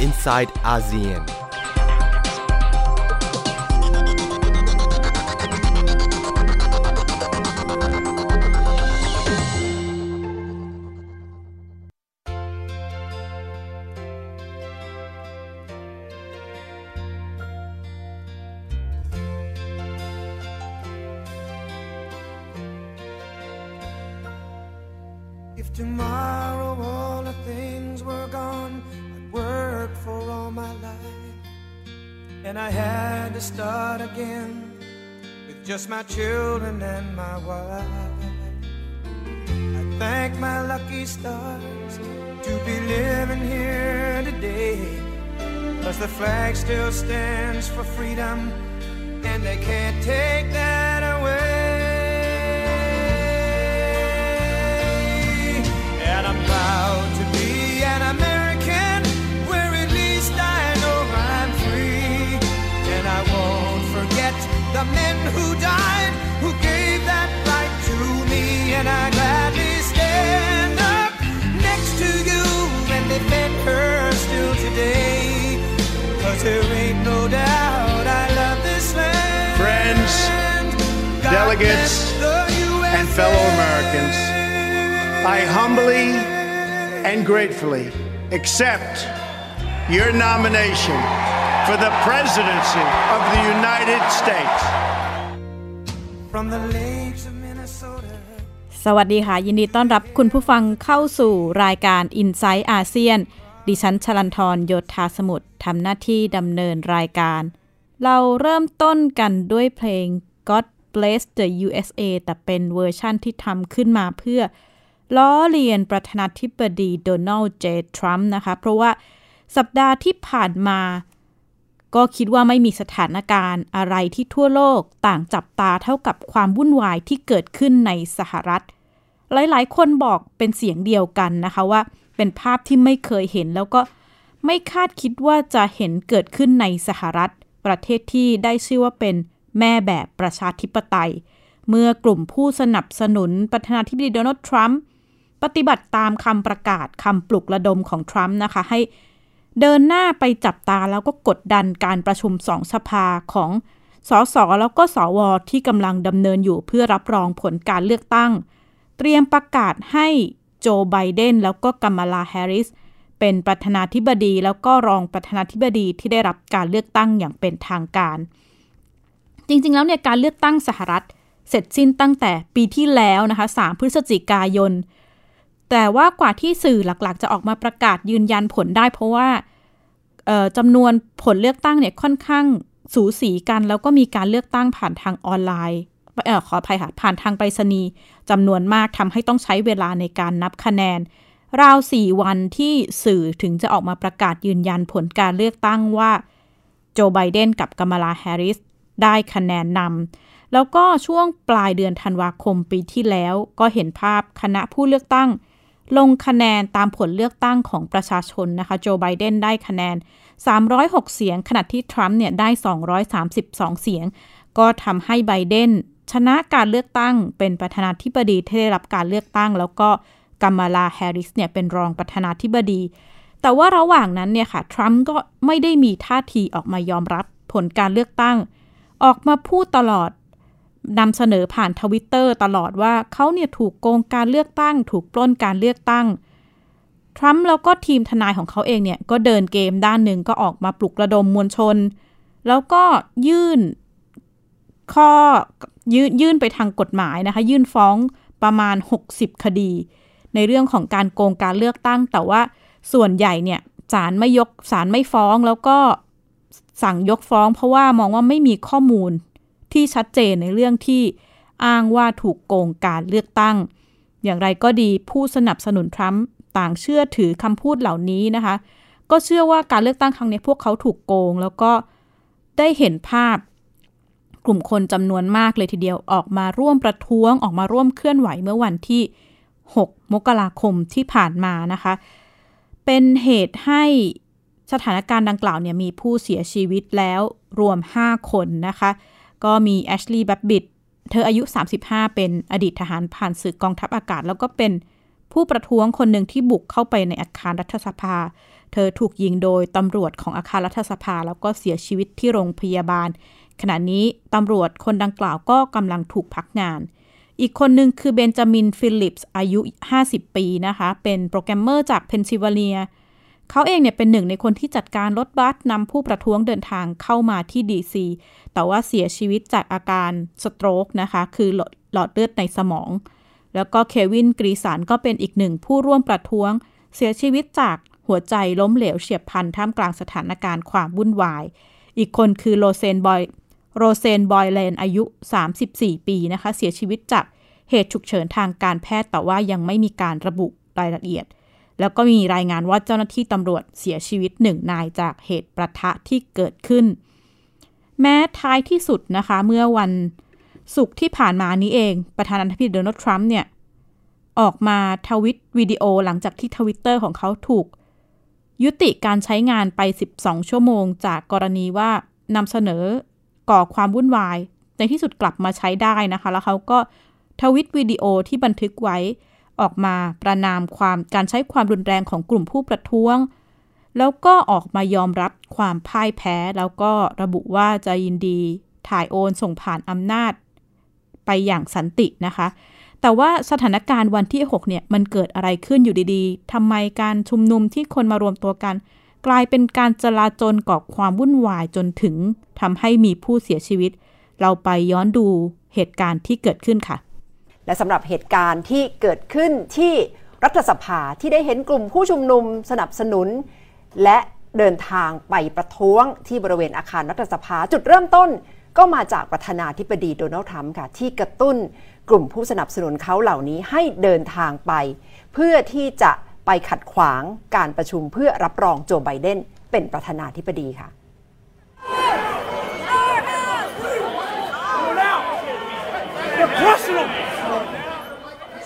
inside ASEAN. Cause the flag still stands for freedom, and they can't take that away. And I'm proud to be an American, where at least I know I'm free. And I won't forget the men who died, who gave that right to me. And I gladly stand up next to you and defend her still today Cause there ain't no doubt I love this land. Friends, God delegates, bless the and fellow USA. Americans, I humbly and gratefully accept your nomination for the presidency of the United States. From the lakes of Minnesota. สวัสดีค่ะ ยินดีต้อนรับคุณผู้ฟังเข้าสู่รายการ i n s i ซต์อาเซียน ดิฉันชลันทรโยธาสมุทรทำหน้าที่ดำเนินรายการ เราเริ่มต้นกันด้วยเพลง God Bless the USA แต่เป็นเวอร์ชั่นที่ทำขึ้นมาเพื่อ ล้อเลียนประธานาธิบดีโดนัลด์เจทรัมป์นะคะ เพราะว่าสัปดาห์ที่ผ่านมา ก็คิดว่าไม่มีสถานการณ์อะไรที่ทั่วโลกต่างจับตาเท่ากับความวุ่นวายที่เกิดขึ้นในสหรัฐ หลายๆ คนบอกเป็นเสียงเดียวกันนะคะว่า เป็นภาพที่ไม่เคยเห็น แล้วก็ไม่คาดคิดว่าจะเห็นเกิดขึ้นในสหรัฐ ประเทศที่ได้ชื่อว่าเป็นแม่แบบประชาธิปไตย เมื่อกลุ่มผู้สนับสนุนประธานาธิบดีโดนัลด์ทรัมป์ปฏิบัติตามคำประกาศคำปลุกระดมของทรัมป์นะคะให้เดินหน้าไปจับตาแล้วก็กดดันการประชุมสองสภาของสสแล้วก็สวที่กำลังดำเนินอยู่เพื่อรับรองผลการเลือกตั้ง เตรียมประกาศให้ โจไบเดนแล้วก็กัมมาลาแฮร์ริส เป็นประธานาธิบดีแล้วก็รองประธานาธิบดีที่ได้รับการเลือกตั้งอย่างเป็นทางการ จริงๆ แล้วเนี่ยการเลือกตั้งสหรัฐ เสร็จสิ้นตั้งแต่ปีที่แล้วนะคะ 3 พฤศจิกายน แต่ว่ากว่าที่สื่อหลักๆ จะออกมาประกาศยืนยันผลได้ เพราะว่าจำนวนผลเลือกตั้งเนี่ยค่อนข้างสูสีกัน แล้วก็มีการเลือกตั้งผ่านทางออนไลน์ ขออภัยค่ะ ผ่านทางไปรษณีย์จำนวนมากทำให้ต้องใช้เวลาในการนับคะแนน ราวสี่วันที่สื่อถึงจะออกมาประกาศยืนยันผลการเลือกตั้งว่า โจไบเดนกับกัมาลาแฮร์ริสได้คะแนนนำแล้วก็ช่วงปลายเดือนธันวาคมปีที่แล้วก็เห็นภาพคณะผู้เลือกตั้ง ลงคะแนนตามผลเลือกตั้งของประชาชนนะคะ โจไบเดนได้คะแนน 306 เสียง ขณะที่ทรัมป์เนี่ยได้ 232 เสียง ก็ทำให้ไบเดน ชนะการเลือกตั้งเป็นประธานาธิบดีที่ได้รับการเลือกตั้ง แล้วก็กัมมาลาแฮร์ริสเนี่ยเป็นรองประธานาธิบดี แต่ว่าระหว่างนั้นเนี่ยค่ะทรัมป์ก็ไม่ได้มีท่าทีออกมายอมรับผลการเลือกตั้ง ออกมาพูดตลอดนำเสนอผ่านทวิตเตอร์ตลอดว่าเขาเนี่ยถูกโกงการเลือกตั้ง ถูกปล้นการเลือกตั้งทรัมป์แล้วก็ทีมทนายของเขาเองเนี่ยก็เดินเกมด้านหนึ่งก็ออกมาปลุกระดมมวลชน แล้วก็ยื่น ข้อยื่นยื่นไปทางกฎหมายนะคะ ยื่นฟ้องประมาณ 60 คดี ในเรื่องของการโกงการเลือกตั้ง แต่ว่าส่วนใหญ่เนี่ยศาลไม่ยกศาลไม่ฟ้องแล้วก็สั่งยกฟ้อง เพราะว่ามองว่าไม่มีข้อมูลที่ชัดเจนในเรื่องที่อ้างว่าถูกโกงการเลือกตั้ง อย่างไรก็ดีผู้สนับสนุนทรัมป์ต่างเชื่อถือคำพูดเหล่านี้นะคะ ก็เชื่อว่าการเลือกตั้งครั้งนี้พวกเขาถูกโกง แล้วก็ได้เห็นภาพ กลุ่มคนจำนวนมากเลยทีเดียวออกมาร่วมประท้วงออกมาร่วมเคลื่อนไหวเมื่อวันที่ 6 มกราคมที่ผ่านมานะคะ เป็นเหตุให้สถานการณ์ดังกล่าวเนี่ยมีผู้เสียชีวิตแล้วรวม 5 คนนะคะ ก็มีแอชลีย์แบ บบิ ตต์ เธออายุ 35 เป็นอดีตทหารผ่านศึกกองทัพอากาศ แล้วก็เป็นผู้ประท้วงคนหนึ่งที่บุกเข้าไปในอาคารรัฐสภา เธอถูกยิงโดยตำรวจของอาคารรัฐสภา แล้วก็เสียชีวิตที่โรงพยาบาล ขณะนี้ตำรวจคนดังกล่าวก็กำลังถูกพักงาน อีกคนหนึ่งคือเบนจามินฟิลิปส์อายุ 50 ปีนะคะ เป็นโปรแกรมเมอร์จากเพนซิลเวเนียเขาเองเนี่ยเป็นหนึ่งในคนที่จัดการรถบัสนำผู้ประท้วงเดินทางเข้ามาที่ดีซีแต่ว่าเสียชีวิตจากอาการ stroke นะคะ คือหลอดเลือดในสมอง แล้วก็เควินกรีสันก็เป็นอีกหนึ่งผู้ร่วมประท้วง เสียชีวิตจากหัวใจล้มเหลวเฉียบพลันท่ามกลางสถานการณ์ความวุ่นวาย อีกคนคือโรเซนบอย โรเซนบอยเลนอายุ 34 ปีนะคะ เสียชีวิตจากเหตุฉุกเฉินทางการแพทย์แต่ว่ายังไม่มีการระบุรายละเอียด แล้วก็มีรายงานว่าเจ้าหน้าที่ตำรวจเสียชีวิตหนึ่งนายจากเหตุปะทะที่เกิดขึ้น แม้ท้ายที่สุดนะคะ เมื่อวันสุกร์ที่ผ่านมานี้เอง ประธานาธิบดีโดนัลด์ทรัมป์เนี่ย ออกมาทวิตวิดีโอหลังจากที่ทวิตเตอร์ของเขาถูก ยุติการใช้งานไป 12 ชั่วโมง จากกรณีว่านำเสนอ ก่อความวุ่นวาย ในที่สุดกลับมาใช้ได้นะคะ แล้วเขาก็ทวิตวิดีโอที่บันทึกไว้ออกมาประนามความการใช้ความรุนแรงของกลุ่มผู้ประท้วง แล้วก็ออกมายอมรับความพ่ายแพ้ แล้วก็ระบุว่าจะยินดีถ่ายโอนส่งผ่านอำนาจ ไปอย่างสันตินะคะ แต่ว่าสถานการณ์วันที่ 6 เนี่ย มันเกิดอะไรขึ้นอยู่ดีๆทำไมการชุมนุมที่คนมารวมตัวกัน กลายเป็นการจลาจลก่อความวุ่นวายจนถึงทำให้มีผู้เสียชีวิต เราไปย้อนดูเหตุการณ์ที่เกิดขึ้นค่ะ และสำหรับเหตุการณ์ที่เกิดขึ้นที่รัฐสภาที่ได้เห็นกลุ่มผู้ชุมนุมสนับสนุน และเดินทางไปประท้วงที่บริเวณอาคารรัฐสภาจุดเริ่มต้น ก็มาจากประธานาธิบดีโดนัลด์ทรัมป์ค่ะ ที่กระตุ้นกลุ่มผู้สนับสนุนเขาเหล่านี้ให้เดินทางไป เพื่อที่จะ ไปขัดขวางการประชุมเพื่อรับรองโจไบเดนเป็นประธานาธิบดีค่ะ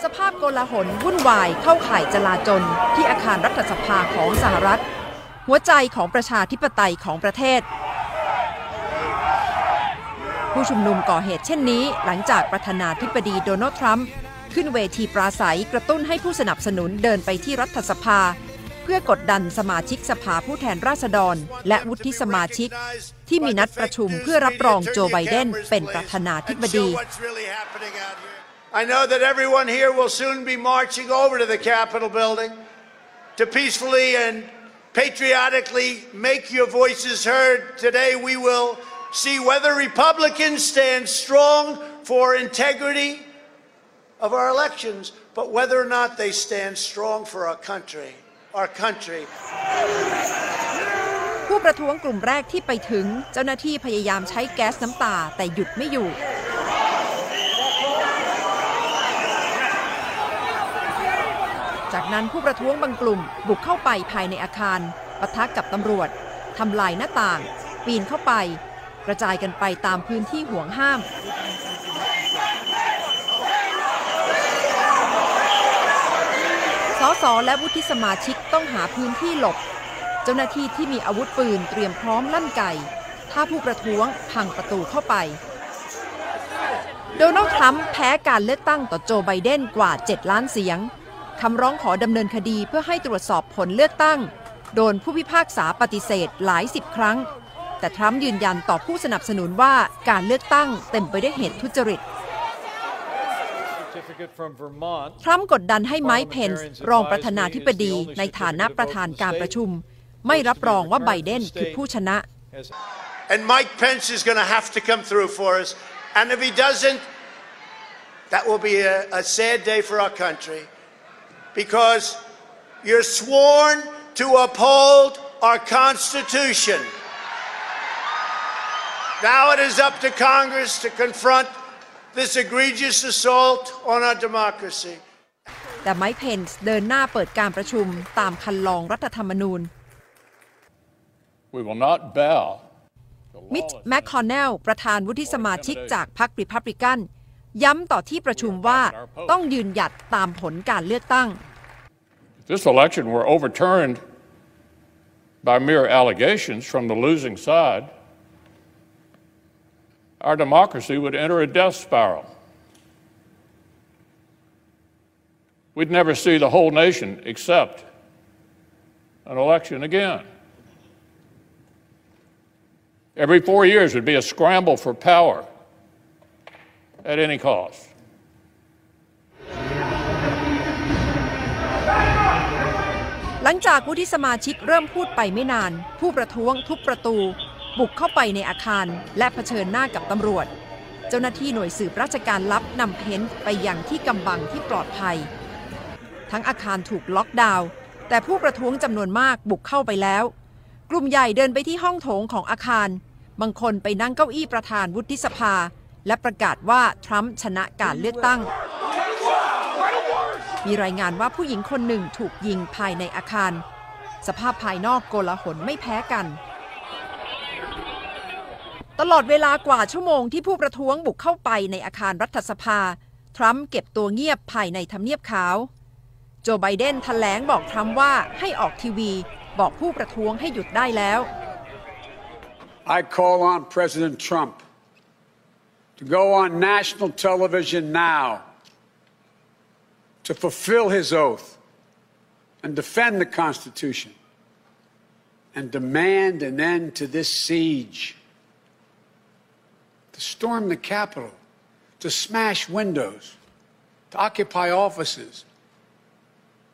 สภาพโกลาหลวุ่นวายเข้าข่ายจลาจลที่อาคารรัฐสภาของสหรัฐ หัวใจของประชาธิปไตยของประเทศ ผู้ชุมนุมก่อเหตุเช่นนี้หลังจากประธานาธิบดีโดนัลด์ทรัมป์ ขึ้นเวทีปราศัยกระตุ้นให้ผู้สนับสนุนเดินไปที่รัฐสภา เพื่อกดดันสมาชิกสภาผู้แทนราษฎร และวุฒิสมาชิก ที่มีนัดประชุมเพื่อรับรองโจไบเดนเป็นประธานาธิบดี I know that everyone here will soon be marching over to the Capitol building to peacefully and patriotically make your voices heard. Today we will see whether Republicans stand strong for integrity of our elections, but whether or not they stand strong for our country. Our country. ผู้ประท้วงกลุ่มแรกที่ไปถึง เจ้าหน้าที่พยายามใช้แก๊สน้ำตาแต่หยุดไม่อยู่ จากนั้นผู้ประท้วงบางกลุ่มบุกเข้าไปภายในอาคารปะทะกับตำรวจทำลายหน้าต่าง ปีนเข้าไป กระจายกันไปตามพื้นที่ห่วงห้าม สสและวุฒิสมาชิกต้องหาพื้นที่หลบ เจ้าหน้าที่ที่มีอาวุธปืนเตรียมพร้อมลั่นไก่ถ้าผู้ประท้วงพังประตูเข้าไป โดนัลด์ทรัมป์แพ้การเลือกตั้งต่อโจไบเดนกว่า 7 ล้านเสียง คำร้องขอดำเนินคดีเพื่อให้ตรวจสอบผลเลือกตั้ง โดนผู้พิพากษาปฏิเสธหลายสิบครั้ง แต่ทรัมป์ยืนยันต่อผู้สนับสนุนว่าการเลือกตั้งเต็มไปด้วยเหตุทุจริต ทรัมป์กดดันให้ไมค์เพนส์รองประธานาธิบดีในฐานะประธานการประชุม ไม่รับรองว่าไบเดนคือผู้ชนะ And Mike Pence is going to have to come through for us. And if he doesn't, that will be a, a sad day for our country. Because you're sworn to uphold our Constitution. Now it is up to Congress to confront this egregious assault on our democracy. แต่ไมค์เพนส์เดินหน้าเปิดการประชุมตามคันลองรัฐธรรมนูญ We will not bow มิชแมคคอนเนลประธานวุฒิสมาชิกจากพรรคริพับลิกัน ย้ำต่อที่ประชุมว่าต้องยืนหยัดตามผลการเลือกตั้ง If this election were overturned by mere allegations from the losing side, our democracy would enter a death spiral. we'd never see the whole nation accept an election again. Every four years would be a scramble for power at any cost. หลังจากวุฒิสมาชิกเริ่มพูดไปไม่นาน ผู้ประท้วงทุบประตู บุกเข้าไปในอาคารและเผชิญหน้ากับตำรวจ เจ้าหน้าที่หน่วยสืบราชการลับนำเพ้นไปยังที่กำบังที่ปลอดภัย ทั้งอาคารถูกล็อกดาวน์แต่ผู้ประท้วงจำนวนมากบุกเข้าไปแล้ว กลุ่มใหญ่เดินไปที่ห้องโถงของอาคาร บางคนไปนั่งเก้าอี้ประธานวุฒิสภา และประกาศว่าทรัมป์ชนะการเลือกตั้ง มีรายงานว่าผู้หญิงคนหนึ่งถูกยิงภายในอาคาร สภาพภายนอกโกลาหลไม่แพ้กัน ตลอดเวลากว่าชั่วโมงที่ผู้ประท้วงบุกเข้าไปในอาคารรัฐสภา ทรัมป์เก็บตัวเงียบภายในทำเนียบขาว โจไบเดนแถลงบอกทรัมป์ว่าให้ออกทีวี บอกผู้ประท้วงให้หยุดได้แล้ว I call on President Trump to go on national television now to fulfill his oath and defend the Constitution and demand an end to this siege, to storm the Capitol, to smash windows, to occupy offices,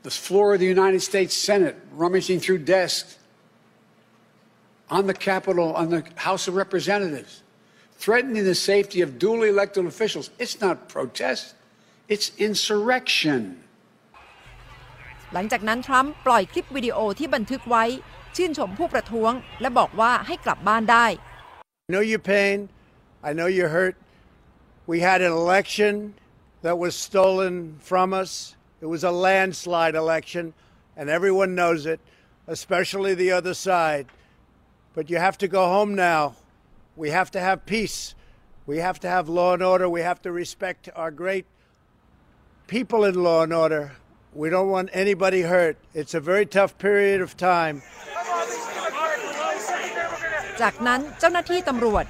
the floor of the United States Senate, rummaging through desks, on the Capitol, on the House of Representatives, threatening the safety of duly elected officials. It's not protest, it's insurrection. หลังจากนั้นทรัมป์ปล่อยคลิปวิดีโอที่บันทึกไว้ ชื่นชมผู้ประท้วง และบอกว่าให้กลับบ้านได้ I know your pain. I know you're hurt. We had an election that was stolen from us. It was a landslide election, and everyone knows it, especially the other side. But you have to go home now. We have to have peace. We have to have law and order. We have to respect our great people in law and order. We don't want anybody hurt. It's a very tough period of time. จากนั้นเจ้าหน้าที่ตำรวจ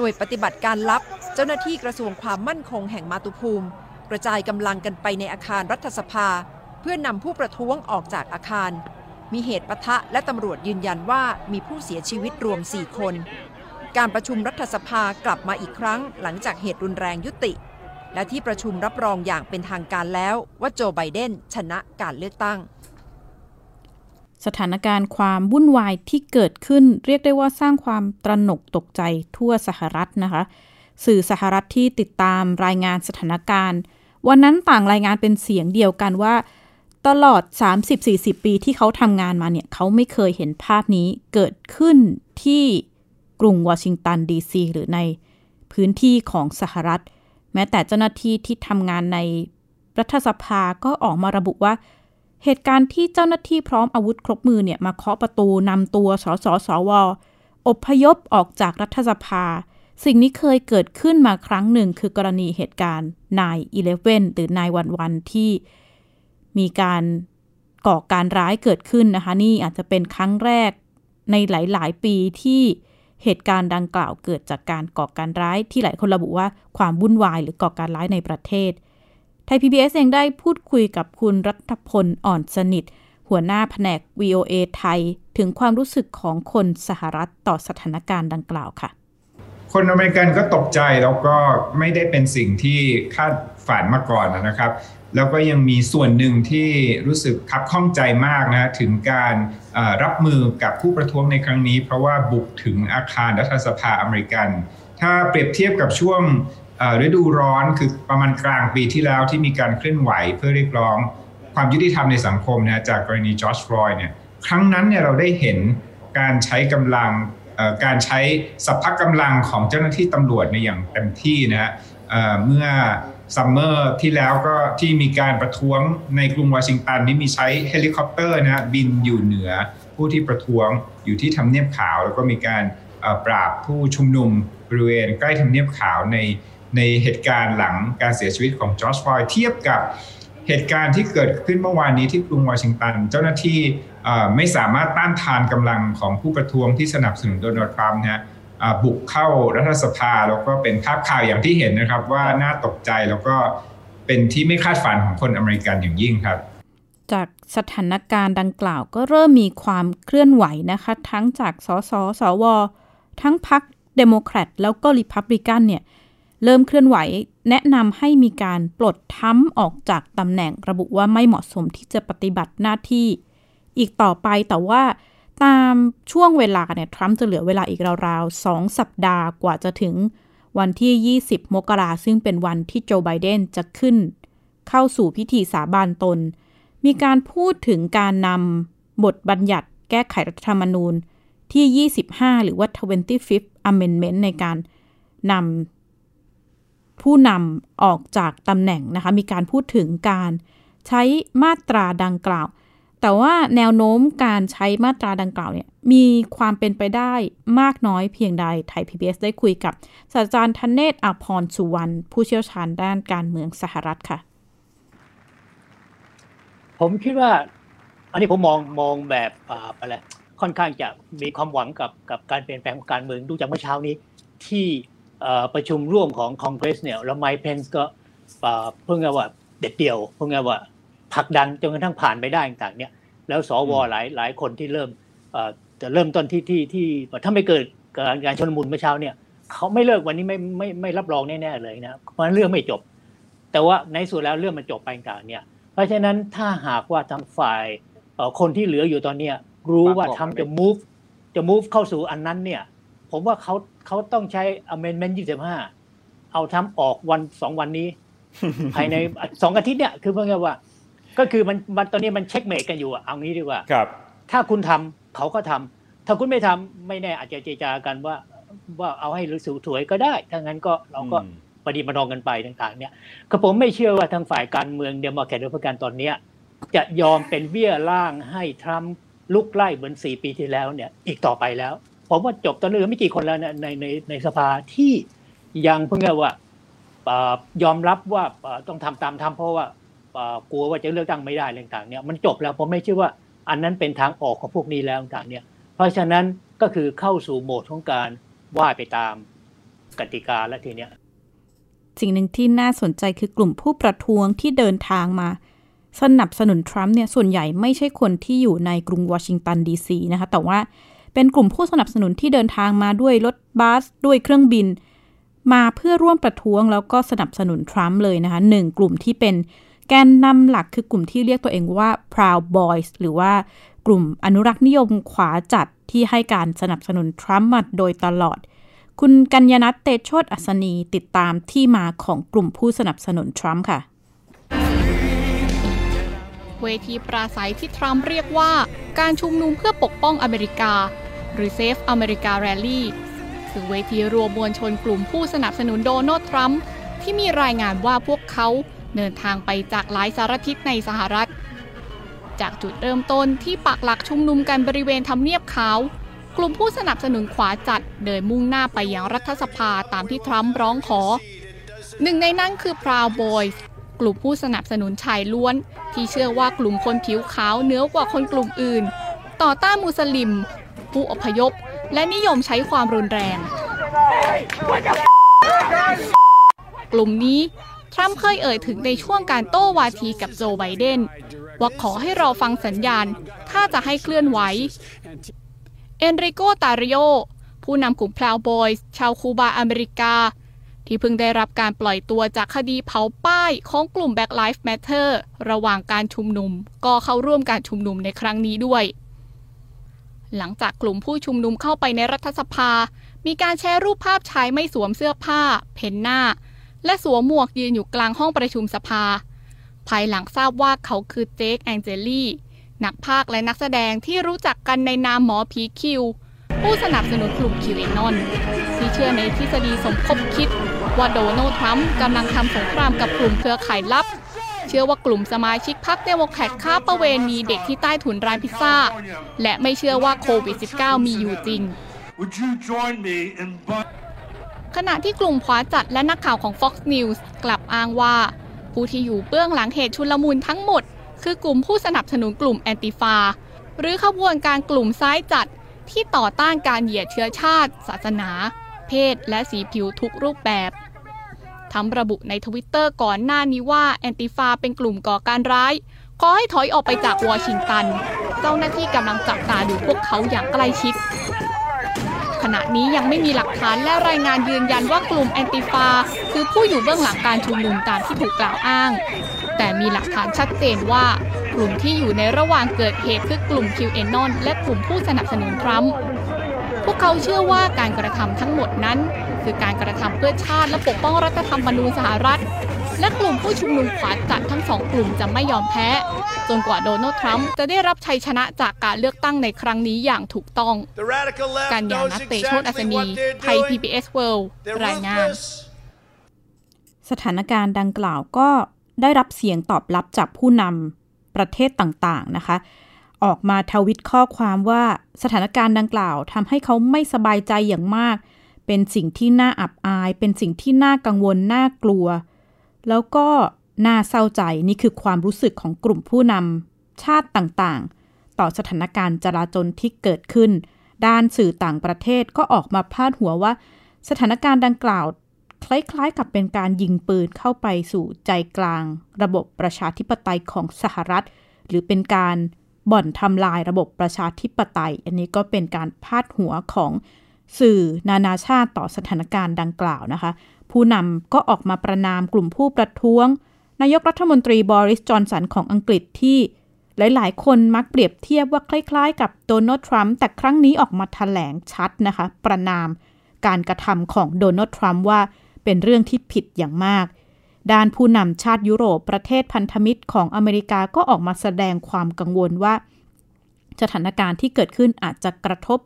หน่วยปฏิบัติการลับ เจ้าหน้าที่กระทรวงความมั่นคงแห่งมาตุภูมิ กระจายกำลังกันไปในอาคารรัฐสภา เพื่อนำผู้ประท้วงออกจากอาคาร มีเหตุปะทะและตำรวจยืนยันว่ามีผู้เสียชีวิตรวม 4 คน การประชุมรัฐสภากลับมาอีกครั้ง หลังจากเหตุรุนแรงยุติ และที่ประชุมรับรองอย่างเป็นทางการแล้วว่าโจไบเดนชนะการเลือกตั้ง สถานการณ์ความวุ่นวายที่เกิดขึ้น เรียกได้ว่าสร้างความตระหนกตกใจทั่วสหรัฐนะคะ สื่อสหรัฐที่ติดตามรายงานสถานการณ์ วันนั้นต่างรายงานเป็นเสียงเดียวกันว่า ตลอด 30-40 ปีที่เขาทำงานมาเนี่ยเขาไม่เคยเห็นภาพนี้เกิดขึ้นที่กรุงวอชิงตันดีซีหรือในพื้นที่ของสหรัฐ แม้แต่เจ้าหน้าที่ที่ทำงานในรัฐสภาก็ออกมาระบุว่า เหตุการณ์ที่เจ้าหน้าที่พร้อมอาวุธครบมือเนี่ยมาเคาะประตูนำตัวสสสวอพยพออกจากรัฐสภา สิ่งนี้เคยเกิดขึ้นมาครั้งหนึ่งคือกรณีเหตุการณ์นายอีเลฟเว่นหรือนายวันวันที่มีการก่อการร้ายเกิดขึ้นนะคะ นี่อาจจะเป็นครั้งแรกในหลาย ๆ ปีที่เหตุการณ์ดังกล่าวเกิดจากการก่อการร้ายที่หลายคนระบุว่าความวุ่นวายหรือก่อการร้ายในประเทศ ทย PBS เองได้พูดคุยกับคุณรัฐพลอ่อนสนิท หัวหน้าแผนก VOA ไทย ถึงความรู้สึกของคนสหรัฐต่อสถานการณ์ดังกล่าวค่ะ คนอเมริกันก็ตกใจแล้วก็ไม่ได้เป็นสิ่งที่คาดฝันมาก่อนนะครับ แล้วก็ยังมีส่วนหนึ่งที่รู้สึกคับข้องใจมากนะถึงการรับมือกับผู้ประท้วงในครั้งนี้ เพราะว่าบุกถึงอาคารรัฐสภาอเมริกันถ้าเปรียบเทียบกับช่วง ฤดูร้อนคือประมาณกลางปีที่แล้วที่มีการเคลื่อนไหวเพื่อเรียกร้อง ความยุติธรรมในสังคมนะจากกรณีจอร์จฟลอยด์เนี่ยครั้งนั้นเนี่ยเราได้เห็นการใช้กำลังการใช้สรรพกำลังของเจ้าหน้าที่ตำรวจในอย่างเต็มที่นะฮะเมื่อซัมเมอร์ที่แล้วก็ที่มีการประท้วงในกรุงวอชิงตันนี่มีใช้เฮลิคอปเตอร์นะบินอยู่เหนือผู้ที่ประท้วงอยู่ที่ทำเนียบขาว แล้วก็มีการปราบผู้ชุมนุมบริเวณใกล้ทำเนียบขาวใน ในเหตุการณ์หลังการเสียชีวิตของจอร์จฟลอยด์เทียบกับเหตุการณ์ที่เกิดขึ้นเมื่อวานนี้ที่กรุงวอชิงตัน เจ้าหน้าที่ไม่สามารถต้านทานกำลังของผู้ประท้วงที่สนับสนุนโดนัลด์ทรัมป์นะบุกเข้ารัฐสภาแล้วก็เป็นภาพข่าวอย่างที่เห็นนะครับว่าน่าตกใจแล้วก็เเป็นที่ไม่คาดฝันของคนอเมริกันอย่างยิ่งครับ จากสถานการณ์ดังกล่าวก็เริ่มมีความเคลื่อนไหวนะคะ ทั้งจากสส. สว. ทั้งพรรคเดโมแครตแล้วก็รีพับลิกันเนี่ย เริ่มเคลื่อนไหว แนะนำให้มีการปลดทรัมป์ออกจากตำแหน่งระบุว่าไม่เหมาะสมที่จะปฏิบัติหน้าที่ อีกต่อไปแต่ว่าตามช่วงเวลาเนี่ยทรัมป์จะเหลือเวลาอีกราวๆ 2 สัปดาห์กว่าจะถึงวันที่ 20 มกราซึ่งเป็นวันที่โจไบเดนจะขึ้น เข้าสู่พิธีสาบานตน มีการพูดถึงการนำบทบัญญัติแก้ไขรัฐธรรมนูญที่ 25 หรือว่า 25th Amendment ในการนำ ผู้นำออกจากตำแหน่งนะคะ มีการพูดถึงการใช้มาตราดังกล่าว แต่ว่าแนวโน้มการใช้มาตราดังกล่าวเนี่ยมีความเป็นไปได้มากน้อยเพียงใดไทย PBS ได้คุยกับศาสตราจารย์ธเนศอาพรสุวรรณผู้เชี่ยวชาญด้านการเมืองสหรัฐค่ะ ผมคิดว่า อันนี้ผมมองมองแบบอะไรค่อนข้างจะมีความหวังกับกับการเปลี่ยนแปลงของการเมืองดูจากเมื่อเช้านี้ที่ ประชุมร่วมของคอนเกรสเนี่ยแล้วไมค์เพนส์ก็เพิ่งว่าเด็ดเดี่ยวเพิ่งว่าผลักดันจนกระทั่งผ่านไปได้ต่างเนี่ยแล้วสวหลายหลายคนที่เริ่มจะเริ่มต้นที่ที่ที่ถ้าไม่เกิดการการชนมุนเมื่อเช้าเนี่ยเขาไม่เลิกวันนี้ไม่ไม่ไม่รับรองแน่ๆเลยนะเพราะเรื่องไม่จบ แต่ว่าในสุดแล้วเรื่องมันจบไปต่างเนี่ยเพราะฉะนั้นถ้าหากว่าทางฝ่ายคนที่เหลืออยู่ตอนเนี้ยรู้ว่าทำจะ move จะ move เข้าสู่อันนั้นเนี่ย ผมว่าเขาเขาต้องใช้ amendment 25เอาทำออกวันสองวันนี้ ภายในสองอาทิตย์เนี่ยคือเพื่อว่า ก็คือมันมันตอนนี้มันเช็คเมกกันอยู่เอางี้ดีกว่าครับ ถ้าคุณทำเขาก็ทำถ้าคุณไม่ทำไม่แน่อาจจะเจรจากันว่า ว่าเอาให้รู้สึกถวยก็ได้ถ้างั้นก็เราก็ปฏิบัติกันไปต่างๆ เนี่ยก็ผมไม่เชื่อว่าทางฝ่ายการเมืองเดโมแครตหรือพรรคการตอนเนี้ยจะยอมเป็นเบี้ยล่างให้ทรัมป์ลุกไล่เหมือนสี่ปีที่แล้วเนี่ย อีกต่อไปแล้ว ผมว่าจบตอนนี้ไม่กี่คนแล้วในในในสภาที่ยังเพิ่งว่ายอมรับว่าต้องทำตามทำเพราะว่ากลัวว่าจะเลือกตั้งไม่ได้ต่างๆเนี่ยมันจบแล้วผมไม่เชื่อว่าอันนั้นเป็นทางออกของพวกนี้แล้วต่างๆเนี่ยเพราะฉะนั้นก็คือเข้าสู่โหมดของการว่าไปตามกติกาและทีเนี้ยสิ่งหนึ่งที่น่าสนใจคือกลุ่มผู้ประท้วงที่เดินทางมา สนับสนุนทรัมป์เนี่ยส่วนใหญ่ไม่ใช่คนที่อยู่ในกรุงวอชิงตันดีซีนะคะแต่ว่า เป็นกลุ่มผู้สนับสนุนที่เดินทางมาด้วยรถบัสด้วยเครื่องบิน มาเพื่อร่วมประท้วงแล้วก็สนับสนุนทรัมป์เลยนะคะหนึ่งกลุ่มที่เป็นแกนนำหลักคือกลุ่มที่เรียกตัวเองว่า Proud Boys หรือว่ากลุ่มอนุรักษ์นิยมขวาจัดที่ให้การสนับสนุนทรัมป์มาโดยตลอด คุณกัญญนัทเตโชตอัศนีติดตามที่มาของกลุ่มผู้สนับสนุนทรัมป์ค่ะ เวทีปราศัยที่ทรัมป์เรียกว่าการชุมนุมเพื่อปกป้องอเมริกา หรือ Save America Rally คือเวทีรวมมวลชนกลุ่มผู้สนับสนุนโดนัลด์ทรัมป์ที่มีรายงานว่าพวกเขาเดินทางไปจากหลายสารทิศในสหรัฐ จากจุดเริ่มต้นที่ปักหลักชุมนุมกันบริเวณทำเนียบขาว กลุ่มผู้สนับสนุนขวาจัดเดินมุ่งหน้าไปยังรัฐสภาตามที่ทรัมป์ร้องขอ หนึ่งในนั้นคือ Proud Boys กลุ่มผู้สนับสนุนชายล้วน ที่เชื่อว่ากลุ่มคนผิวขาวเหนือกว่าคนกลุ่มอื่น ต่อต้านมุสลิม ผู้อพยพ และนิยมใช้ความรุนแรง กลุ่มนี้ทรัมป์เคยเอ่ยถึงในช่วงการโต้วาทีกับโจไบเดนว่าขอให้รอฟังสัญญาณ ถ้าจะให้เคลื่อนไหว เอนริโก ตาริโอ ผู้นำกลุ่มพลาวบอยส์ชาวคูบาอเมริกา ที่เพิ่งได้รับการปล่อยตัวจากคดีเผาป้ายของกลุ่ม Black Lives Matter ระหว่างการชุมนุม ก็เข้าร่วมการชุมนุมในครั้งนี้ด้วย หลังจากกลุ่มผู้ชุมนุมเข้าไปในรัฐสภา มีการแชร์รูปภาพชายไม่สวมเสื้อผ้า เพ้นหน้า และสวมหมวกยืนอยู่กลางห้องประชุมสภา ภายหลังทราบว่าเขาคือเจคแองเจลี่นักพากย์และนักแสดงที่รู้จักกันในนามหมอผีคิว ผู้สนับสนุนกลุ่มคิวเอนอน ที่เชื่อในทฤษฎีสมคบคิด ว่าโดนัลด์ทรัมป์กำลังทำสงครามกับกลุ่มเครือข่ายลับ เชื่อว่ากลุ่มสมาชิกพรรคเดโมแครตค้าประเวณีเด็กที่ใต้ถุนร้านพิซซ่า และไม่เชื่อว่าโควิด -19 มีอยู่จริงขณะที่กลุ่มขวาจัดและนักข่าวของ Fox News กลับอ้างว่า ผู้ที่อยู่เบื้องหลังเหตุชุลมุนทั้งหมด คือกลุ่มผู้สนับสนุนกลุ่มแอนติฟา หรือขบวนการกลุ่มซ้ายจัดที่ต่อต้านการเหยียดเชื้อชาติ ศาสนา เพศ และสีผิวทุกรูปแบบทำระบุในทวิตเตอร์ก่อนหน้านี้ว่าแอนติฟาเป็นกลุ่มก่อการร้าย ขอให้ถอยออกไปจากวอชิงตัน เจ้าหน้าที่กำลังจับตาดูพวกเขาอย่างใกล้ชิด ขณะนี้ยังไม่มีหลักฐานและรายงานยืนยันว่ากลุ่มแอนติฟา คือผู้อยู่เบื้องหลังการชุมนุมตามที่ถูกกล่าวอ้าง แต่มีหลักฐานชัดเจนว่ากลุ่มที่อยู่ในระหว่างเกิดเหตุคือกลุ่มคิวเอนนอนและกลุ่มผู้สนับสนุนทรัมป์ วกเขาเชื่อว่าการกระทำทั้งหมดนั้น คือการกระทำเพื่อชาติและปกป้องรัฐธรรมนูญสหรัฐ และกลุ่มผู้ชุมนุมขวาจัดทั้งสองกลุ่มจะไม่ยอมแพ้ จนกว่าโดนัลด์ทรัมป์จะได้รับชัยชนะจากการเลือกตั้งในครั้งนี้อย่างถูกต้อง The radical left การยา knows นัตเตโชตอัศ exactly นี what they're ไทย doing. PBS World They're รายงาน ruthless. สถานการณ์ดังกล่าวก็ได้รับเสียงตอบรับจากผู้นำประเทศต่างๆนะคะ ออกมาทวิตข้อความว่าสถานการณ์ดังกล่าวทำให้เขาไม่สบายใจอย่างมาก เป็นสิ่งที่น่าอับอาย เป็นสิ่งที่น่ากังวล น่ากลัว แล้วก็น่าเศร้าใจนี่คือความรู้สึกของกลุ่มผู้นำชาติต่างๆ ต่อสถานการณ์จราจนที่เกิดขึ้น ด้านสื่อต่างประเทศก็ออกมาพาดหัวว่า สถานการณ์ดังกล่าว คล้ายๆ กับเป็นการยิงปืนเข้าไปสู่ใจกลาง ระบบประชาธิปไตยของสหรัฐ หรือเป็นการ บ่อนทำลายระบบประชาธิปไตย อันนี้ก็เป็นการพาดหัวของสื่อนานาชาติต่อสถานการณ์ดังกล่าวนะคะ ผู้นำก็ออกมาประนามกลุ่มผู้ประท้วง นายกรัฐมนตรีบริสจอนสันของอังกฤษที่หลาย ๆ คนมักเปรียบเทียบว่าคล้าย ๆ กับโดนัลด์ทรัมป์แต่ครั้งนี้ออกมาแถลงชัดนะคะ ประนามการกระทำของโดนัลด์ทรัมป์ว่าเป็นเรื่องที่ผิดอย่างมาก ด้านผู้นำชาติยุโรปประเทศพันธมิตรของอเมริกาก็ออกมาแสดงความกังวลว่า สถานการณ์ที่เกิดขึ้นอาจจะกระทบ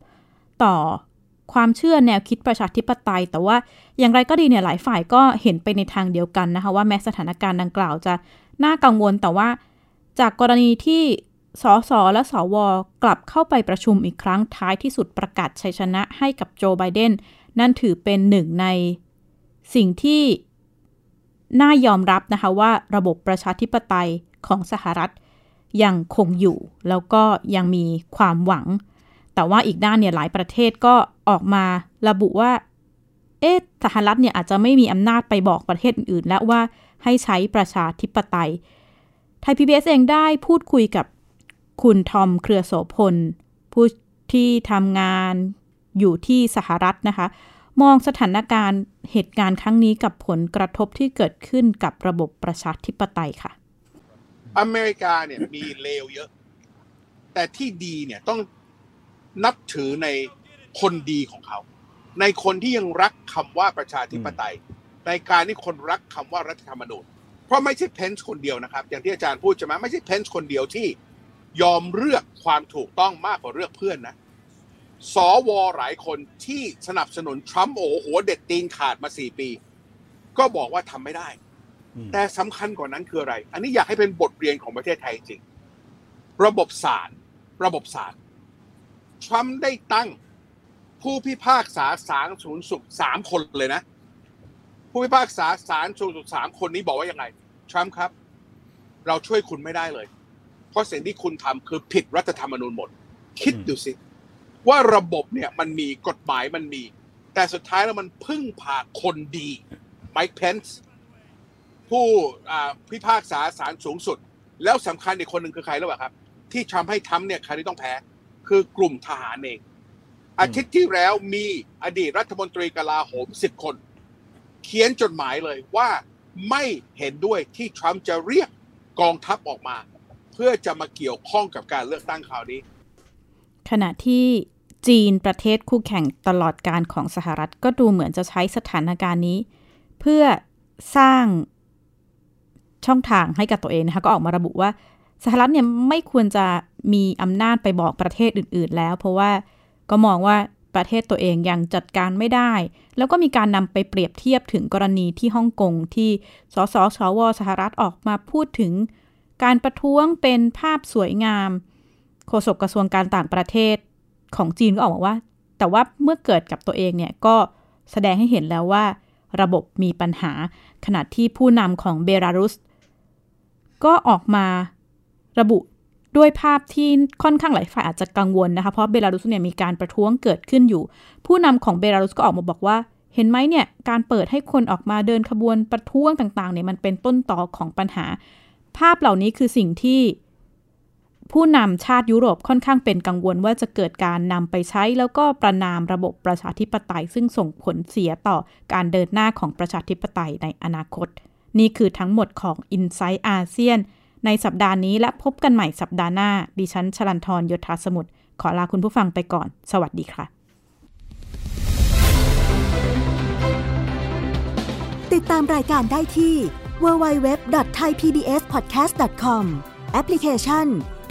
ต่อความเชื่อแนวคิดประชาธิปไตย แต่ว่าอย่างไรก็ดีเนี่ยหลายฝ่ายก็เห็นไปในทางเดียวกันนะคะว่าแม้สถานการณ์ดังกล่าวจะน่ากังวลแต่ว่า จากกรณีที่สสและสวกลับเข้าไปประชุมอีกครั้งท้ายที่สุดประกาศชัยชนะให้กับโจไบเดนนั่นถือเป็นหนึ่งในสิ่งที่ น่ายอมรับนะคะว่าระบบประชาธิปไตยของสหรัฐยังคงอยู่ แล้วก็ยังมีความหวัง แต่ว่าอีกด้านเนี่ยหลายประเทศก็ออกมาระบุว่า เอ๊ะสหรัฐเนี่ยอาจจะไม่มีอำนาจไปบอกประเทศอื่นๆ แล้วว่าให้ใช้ประชาธิปไตย ไทย PBS เองได้พูดคุยกับคุณทอมเครือโสพลผู้ที่ทำงานอยู่ที่สหรัฐนะคะ มองสถานการณ์เหตุการณ์ครั้งนี้กับผลกระทบที่เกิดขึ้นกับระบบประชาธิปไตยค่ะ อเมริกาเนี่ยมีเลวเยอะ แต่ที่ดีเนี่ยต้องนับถือในคนดีของเขา ในคนที่ยังรักคำว่าประชาธิปไตย ในการที่คนรักคำว่ารัฐธรรมนูญเพราะไม่ใช่เพนส์คนเดียวนะครับ อย่างที่อาจารย์พูดใช่ไหมไม่ใช่เพนส์คนเดียวที่ยอมเลือกความถูกต้องมากกว่าเลือกเพื่อนนะ สวหลายคนที่สนับสนุนทรัมป์โอ้โหหัวเด็ดตีนขาดมาสี่ปี ก็บอกว่าทำไม่ได้ แต่สำคัญกว่านั้นคืออะไร อันนี้อยากให้เป็นบทเรียนของประเทศไทยจริง ระบบศาลระบบศาลทรัมป์ได้ตั้งผู้พิพากษาศาลสูงสุดสามคนเลยนะ ผู้พิพากษาศาลสูงสุดสามคนนี้บอกว่ายังไงทรัมป์ครับ เราช่วยคุณไม่ได้เลย เพราะสิ่งที่คุณทำคือผิดรัฐธรรมนูญหมด คิดดูสิ ว่าระบบเนี่ยมันมีกฎหมายมันมี แต่สุดท้ายแล้วมันพึ่งพาคนดีไมค์เพนส์ผู้พิพากษาศาลสูงสุด แล้วสำคัญอีกคนหนึ่งคือใครรู้ป่ะครับ ที่ทำให้ทำเนี่ยใครที่ต้องแพ้ คือกลุ่มทหารเอง อาทิตย์ที่แล้วมีอดีตรัฐมนตรีกลาโหมสิบคน เขียนจดหมายเลยว่าไม่เห็นด้วยที่ทรัมป์จะเรียกกองทัพออกมา เพื่อจะมาเกี่ยวข้องกับการเลือกตั้งคราวนี้ ขณะที่ จีนประเทศคู่แข่งตลอดการของสหรัฐ ก็ดูเหมือนจะใช้สถานการณ์นี้ เพื่อสร้างช่องทางให้กับตัวเองนะคะก็ออกมาระบุว่าสหรัฐเนี่ยไม่ควรจะมีอำนาจไปบอกประเทศอื่น ๆ แล้ว เพราะว่าก็มองว่าประเทศตัวเองยังจัดการไม่ได้ แล้วก็มีการนำไปเปรียบเทียบถึงกรณีที่ฮ่องกงที่สสสวสหรัฐออกมาพูดถึง การประท้วงเป็นภาพสวยงาม โฆษกกระทรวงการต่างประเทศ ของจีนก็ออกมาว่า แต่ว่าเมื่อเกิดกับตัวเองเนี่ยก็แสดงให้เห็นแล้วว่าระบบมีปัญหาขณะที่ผู้นำของเบลารุส ก็ออกมาระบุด้วยภาพที่ค่อนข้างหลายฝ่ายอาจจะกังวลนะคะ เพราะเบลารุสเนี่ยมีการประท้วงเกิดขึ้นอยู่ ผู้นำของเบลารุสก็ออกมาบอกว่า เห็นไหมเนี่ยการเปิดให้คนออกมาเดินขบวนประท้วงต่างๆเนี่ยมันเป็นต้นต่อของปัญหา ภาพเหล่านี้คือสิ่งที่ ผู้นำชาติยุโรปค่อนข้างเป็นกังวลว่าจะเกิดการนำไปใช้ แล้วก็ประนามระบบประชาธิปไตย ซึ่งส่งผลเสียต่อการเดินหน้าของประชาธิปไตยในอนาคต นี่คือทั้งหมดของ i n s i ซต์อาเซียนในสัปดาห์นี้และพบกันใหม่สัปดาห์หน้า ดิฉันชลันทรโยธาสมุทรขอลาคุณผู้ฟังไปก่อน สวัสดีค่ะ ติดตามรายการได้ที่ www.thaipbspodcast.com แอปพลิเคชัน